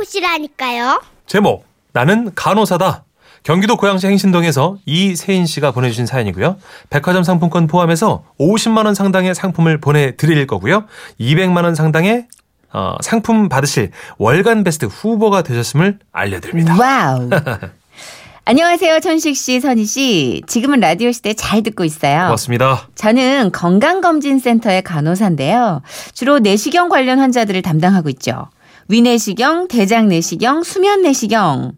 찾아보시라니까요. 제목 나는 간호사다. 경기도 고양시 행신동에서 이세인 씨가 보내주신 사연이고요. 백화점 상품권 포함해서 50만 원 상당의 상품을 보내드릴 거고요. 200만 원 상당의 어, 상품 받으실 월간 베스트 후보가 되셨음을 알려드립니다. Wow. 안녕하세요, 천식 씨, 선희 씨. 지금은 라디오 시대 잘 듣고 있어요. 고맙습니다. 저는 건강검진센터의 간호사인데요. 주로 내시경 관련 환자들을 담당하고 있죠. 위내시경, 대장내시경, 수면내시경.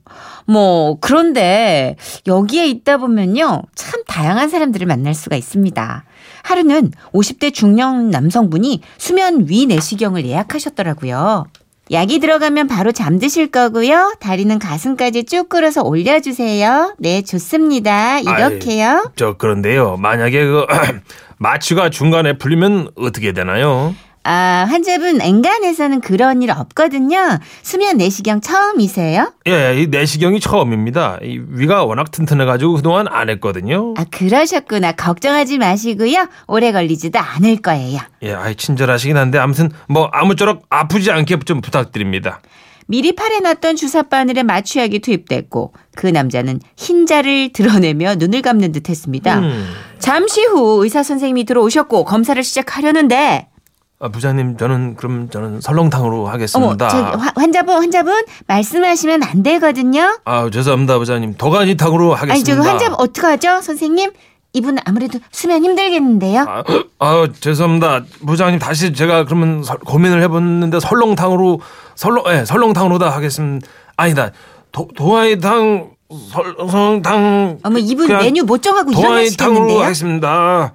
뭐, 그런데 여기에 있다 보면요. 참 다양한 사람들을 만날 수가 있습니다. 하루는 50대 중년 남성분이 수면 위내시경을 예약하셨더라고요. 약이 들어가면 바로 잠드실 거고요. 다리는 가슴까지 쭉 끌어서 올려주세요. 네, 좋습니다. 이렇게요. 저 그런데요. 만약에 그 마취가 중간에 풀리면 어떻게 되나요? 아, 환자분 엔간에서는 그런 일 없거든요. 수면 내시경 처음이세요? 예, 이 내시경이 처음입니다. 이 위가 워낙 튼튼해가지고 그동안 안 했거든요. 아, 그러셨구나. 걱정하지 마시고요. 오래 걸리지도 않을 거예요. 예, 아이 친절하시긴 한데 아무튼 뭐 아무쪼록 아프지 않게 좀 부탁드립니다. 미리 팔에 놨던 주사 바늘에 마취약이 투입됐고 그 남자는 흰자를 드러내며 눈을 감는 듯 했습니다. 음. 잠시 후 의사 선생님이 들어오셨고 검사를 시작하려는데 아, 부장님 저는 그럼 저는 설렁탕으로 어머, 하겠습니다. 저기 화- 환자분 환자분 말씀하시면 안 되거든요. 아 죄송합니다 부장님 도가니탕으로 아니 하겠습니다. 저기 환자분 어떡하죠, 선생님? 이분 아무래도 수면 힘들겠는데요. 아, 아, 죄송합니다 부장님 다시 제가 그러면 설- 고민을 해봤는데 설렁탕으로 설렁 예 설렁탕으로다 하겠습니다. 아니다 도 도가니탕 설렁탕 어머 이분 메뉴 못 정하고 일어나시겠는데요? 하겠습니다.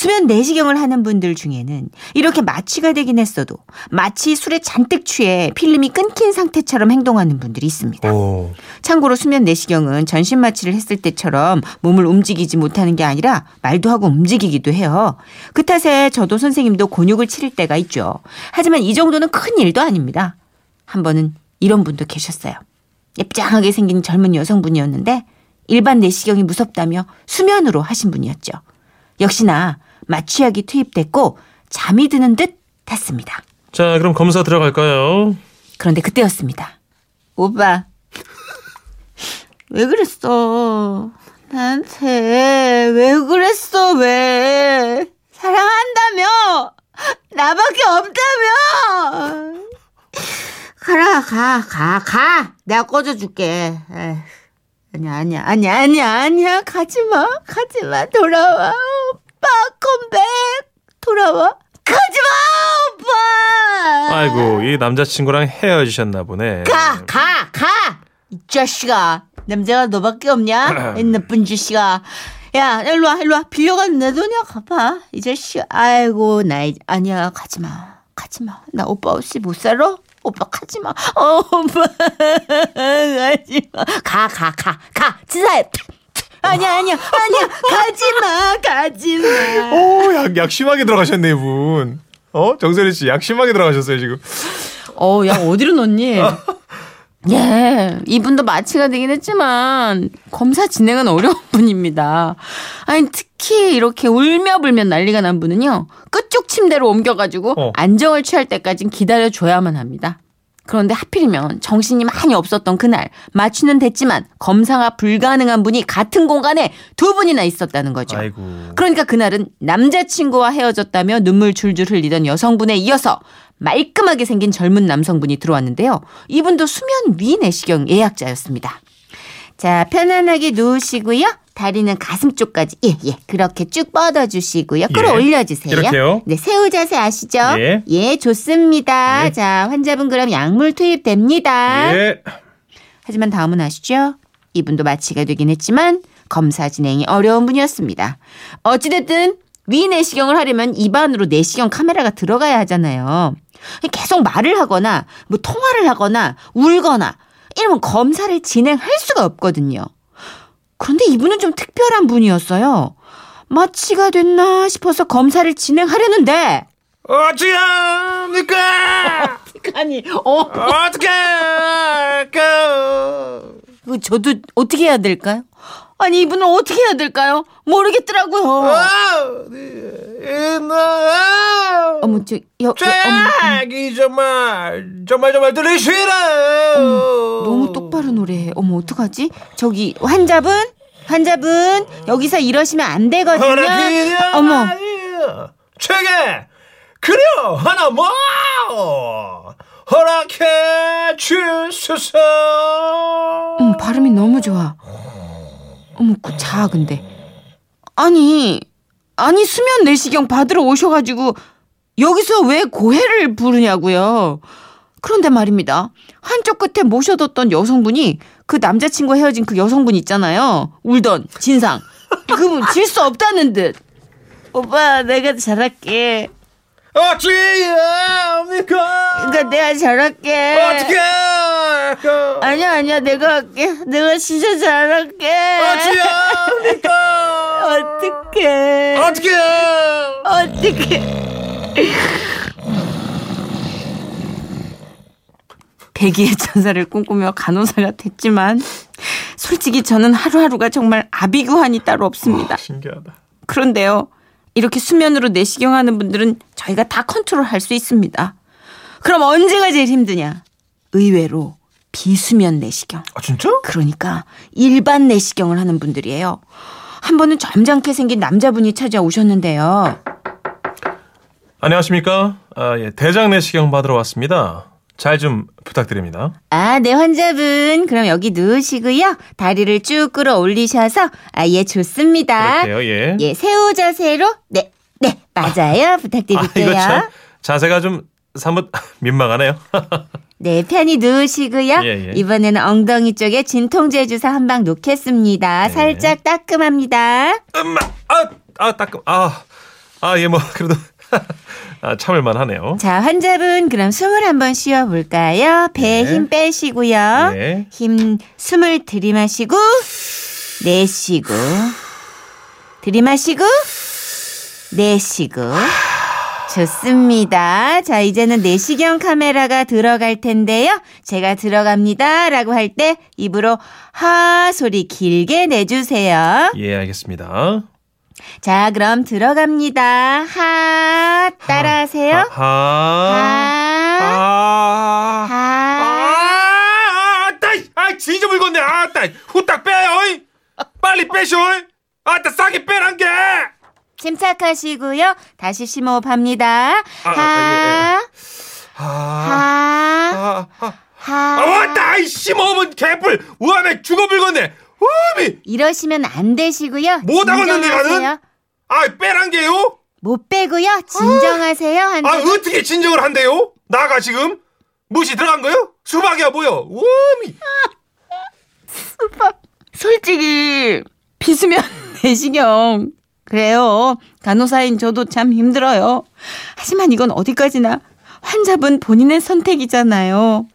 수면 내시경을 하는 분들 중에는 이렇게 마취가 되긴 했어도 마치 술에 잔뜩 취해 필름이 끊긴 상태처럼 행동하는 분들이 있습니다. 오. 참고로 수면 내시경은 전신 마취를 했을 때처럼 몸을 움직이지 못하는 게 아니라 말도 하고 움직이기도 해요. 그 탓에 저도 선생님도 곤욕을 치를 때가 있죠. 하지만 이 정도는 큰 일도 아닙니다. 한 번은 이런 분도 계셨어요. 예쁘장하게 생긴 젊은 여성분이었는데 일반 내시경이 무섭다며 수면으로 하신 분이었죠. 역시나 마취약이 투입됐고 잠이 드는 듯 했습니다. 자 그럼 검사 들어갈까요? 그런데 그때였습니다. 오빠, 왜 그랬어? 나한테 왜 그랬어? 왜? 사랑한다며? 나밖에 없다며? 가라, 가, 가, 가. 내가 꺼져줄게. 아니야, 아니야, 아니야, 아니야, 아니야. 가지 마, 가지 마. 돌아와. 컴백. 돌아와. 가지 마, 오빠. 아이고 이 남자친구랑 헤어지셨나 보네. 가, 가, 가! 이 자식아. 남자가 너밖에 없냐? 이 나쁜 자식아. 야, 일로 와, 일로 와. 빌려간 내 돈이야, 갚아. 이 자식. 아이고, 나, 이- 아니야, 가지 마. 가지 마. 나 오빠 없이 못 살아? 오빠 가지 마. 어, 오빠. 가지 마. 가, 가, 가, 가. 치사해. 아니야, 아니야, 아니야. 가지 마, 가지 마. 오, 약, 약 심하게 들어가셨네, 이분. 어? 정선희 씨, 약 심하게 들어가셨어요, 지금. 어, 야, 어디로 넣니? 예, 이분도 마취가 되긴 했지만, 검사 진행은 어려운 분입니다. 아니, 특히 이렇게 울며 불며 난리가 난 분은요, 끝쪽 침대로 옮겨가지고, 어. 안정을 취할 때까진 기다려 줘야만 합니다. 그런데 하필이면 정신이 많이 없었던 그날, 마취는 됐지만, 검사가 불가능한 분이 같은 공간에 두 분이나 있었다는 거죠. 아이고. 그러니까 그날은 남자친구와 헤어졌다며 눈물 줄줄 흘리던 여성분에 이어서 말끔하게 생긴 젊은 남성분이 들어왔는데요. 이분도 수면 위 내시경 예약자였습니다. 자, 편안하게 누우시고요. 다리는 가슴 쪽까지 예, 예. 그렇게 쭉 뻗어 주시고요. 끌어올려 주세요. 이렇게요? 네, 새우 자세 아시죠? 예. 좋습니다. 예. 자, 환자분 그럼 약물 투입됩니다. 예. 하지만 다음은 아시죠? 이분도 마취가 되긴 했지만 검사 진행이 어려운 분이었습니다. 어찌 됐든 위 내시경을 하려면 입안으로 내시경 카메라가 들어가야 하잖아요. 계속 말을 하거나 뭐 통화를 하거나 울거나 이러면 검사를 진행할 수가 없거든요. 그런데 이분은 좀 특별한 분이었어요. 마취가 됐나 싶어서 검사를 진행하려는데 어찌합니까? 아니 어 어떻게 할까? 그 저도 어떻게 해야 될까요? 아니 이분은 어떻게 해야 될까요? 모르겠더라고요. 어머 어머 저 여, 이 정말 정말 정말 들으시라. 너무 똑바로 노래해. 어머 어떡하지? 저기 환자분 환자분 여기서 이러시면 안 되거든요. 어머 최게 그려 하나 뭐 허락해 주소서. 음, 발음이 너무 좋아. 어머, 그 자, 근데. 아니, 아니, 수면 내시경 받으러 오셔가지고, 여기서 왜 고해를 부르냐고요. 그런데 말입니다. 한쪽 끝에 모셔뒀던 여성분이 그 남자친구 헤어진 그 여성분 있잖아요. 울던, 진상. 그분 질 수 없다는 듯. 오빠, 내가 잘할게. 어찌 합니까? 그러니까 내가 잘할게. 어떻게? 아니야, 아니야, 내가 할게. 내가 진짜 잘할게. 어찌합니까? 어떡해. 어떻게? 어떡해. 백의의 천사를 꿈꾸며 간호사가 됐지만 솔직히 저는 하루하루가 정말 아비규환이 따로 없습니다. 신기하다. 그런데요. 이렇게 수면으로 내시경 하는 분들은 저희가 다 컨트롤 할 수 있습니다. 그럼 언제가 제일 힘드냐? 의외로 비수면 내시경. 아 진짜? 그러니까 일반 내시경을 하는 분들이에요. 한 번은 점잖게 생긴 남자분이 찾아오셨는데요. 안녕하십니까? 아, 예, 대장 내시경 받으러 왔습니다. 잘 좀 부탁드립니다. 아, 네, 환자분. 그럼 여기 누우시고요. 다리를 쭉 끌어 올리셔서, 아, 예, 좋습니다. 그럴게요, 예. 예, 새우 자세로. 네, 네, 맞아요. 아, 부탁드릴게요. 이거 참 자세가 좀 사뭇 민망하네요. 네, 편히 누우시고요. 예, 예. 이번에는 엉덩이 쪽에 진통제 주사 한 방 놓겠습니다. 네. 살짝 따끔합니다. 엄마, 아, 아, 따끔, 아, 아, 예, 뭐 그래도 아, 참을만 하네요. 자, 환자분, 그럼 숨을 한번 쉬어 볼까요? 배에 네. 힘 빼시고요. 네. 힘, 숨을 들이마시고, 내쉬고, 들이마시고, 내쉬고. 좋습니다. 자, 이제는 내시경 카메라가 들어갈 텐데요. 제가 들어갑니다. 라고 할 때 입으로 하 소리 길게 내주세요. 예, 알겠습니다. 자, 그럼 들어갑니다. 하, 따라하세요. 하, 하, 하, 하, 하. 아, 따, 아, 진짜 물건네. 아, 따, 후딱 빼, 어이. 빨리 빼쇼. 아, 따, 싸게 빼란 게. 침착하시고요. 다시 심호흡합니다. 아, 하, 하, 하, 하, 하. 하. 아, 왔다, 이씨, 먹으면 개뿔. 우함에 죽어불건네. 우함이. 이러시면 안 되시고요. 못 하겠는데, 나는? 아, 빼란 게요? 못 빼고요. 진정하세요. 아, 환자분. 어떻게 진정을 한대요? 나가 지금? 무시 들어간 거요? 수박이야, 뭐요? 우함이. 솔직히 비수면 내시경 그래요. 간호사인 저도 참 힘들어요. 하지만 이건 어디까지나 환자분 본인의 선택이잖아요.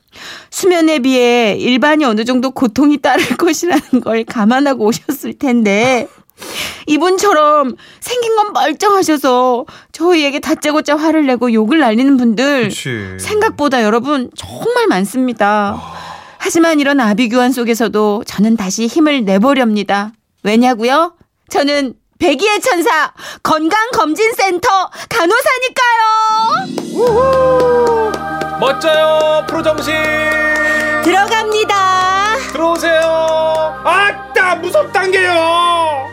수면에 비해 일반이 어느 정도 고통이 따를 것이라는 걸 감안하고 오셨을 텐데 이분처럼 생긴 건 멀쩡하셔서 저희에게 다짜고짜 화를 내고 욕을 날리는 분들 그치. 생각보다 여러분 정말 많습니다. 하지만 이런 아비규환 속에서도 저는 다시 힘을 내보렵니다. 왜냐고요? 저는 백의의 천사 건강검진센터 간호사니까요. 멋져요, 프로정신. 들어갑니다. 들어오세요. 아따, 무섭단 게요.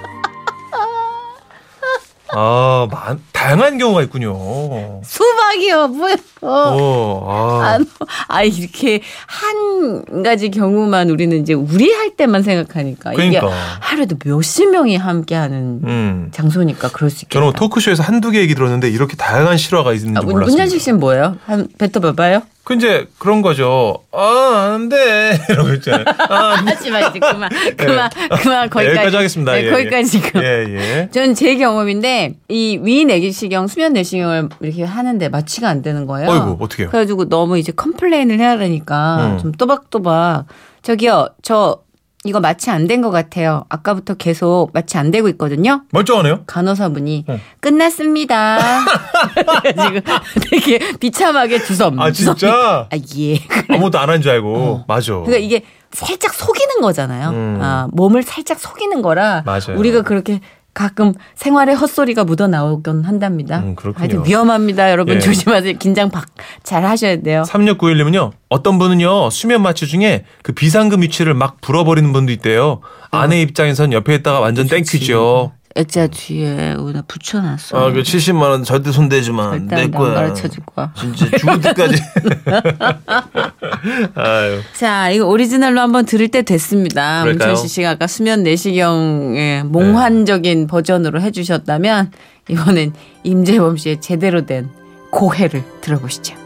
아, 많, 다양한 경우가 있군요. 수박이요, 뭐요? 어, 아, 아, 아, 이렇게 한 가지 경우만 우리는 이제 우리 할 때만 생각하니까 이게 그러니까. 하루에도 몇십 명이 함께하는 음. 장소니까 그럴 수 있겠다. 저는 뭐 토크쇼에서 한두 개 얘기 들었는데 이렇게 다양한 실화가 있는지 아, 문- 몰랐어요. 문전식 씨는 뭐예요? 한 뱉어봐봐요. 그 이제 그런 거죠. 아, 안 돼. 이러고 있잖아요. 아. 하지 마, 이제 그만, 그만, 그만, 거기까지. 네, 여기까지 하겠습니다. 네, 예, 거기까지 예. 지금. 예, 예. 전 제 경험인데, 이 위 내시경, 수면 내시경을 이렇게 하는데 마취가 안 되는 거예요. 어이구, 어떡해요? 그래가지고 너무 이제 컴플레인을 해야 되니까 음. 좀 또박또박, 저기요, 저 이거 마취 안 된 것 같아요. 아까부터 계속 마취 안 되고 있거든요. 멀쩡하네요. 간호사분이 어. 끝났습니다. 지금 되게 비참하게 주섬. 아, 주섬. 진짜? 아 예. 아무것도 안 한 줄 알고. 어. 맞아. 그러니까 이게 살짝 속이는 거잖아요. 음. 아, 몸을 살짝 속이는 거라 맞아요. 우리가 그렇게 가끔 생활의 헛소리가 묻어 나오곤 한답니다. 음, 그렇군요. 하여튼 위험합니다. 여러분 예. 조심하세요. 긴장 빡 잘 하셔야 돼요. 3691님은요, 어떤 분은요, 수면 마취 중에 그 비상금 위치를 막 불어버리는 분도 있대요. 아내 입장에선 옆에 있다가 완전 thank you죠. 액자 뒤에 오늘 붙여놨어. 아, 그 70만 원 절대 손대지 마. 일단 내나 거야. 가르쳐 줄 거야. 진짜 죽을 때까지. 아유. 자, 이거 오리지널로 한번 들을 때 됐습니다. 문천식 씨가 아까 수면 내시경의 몽환적인 버전으로 해주셨다면 이번엔 임재범 씨의 제대로 된 고해를 들어보시죠.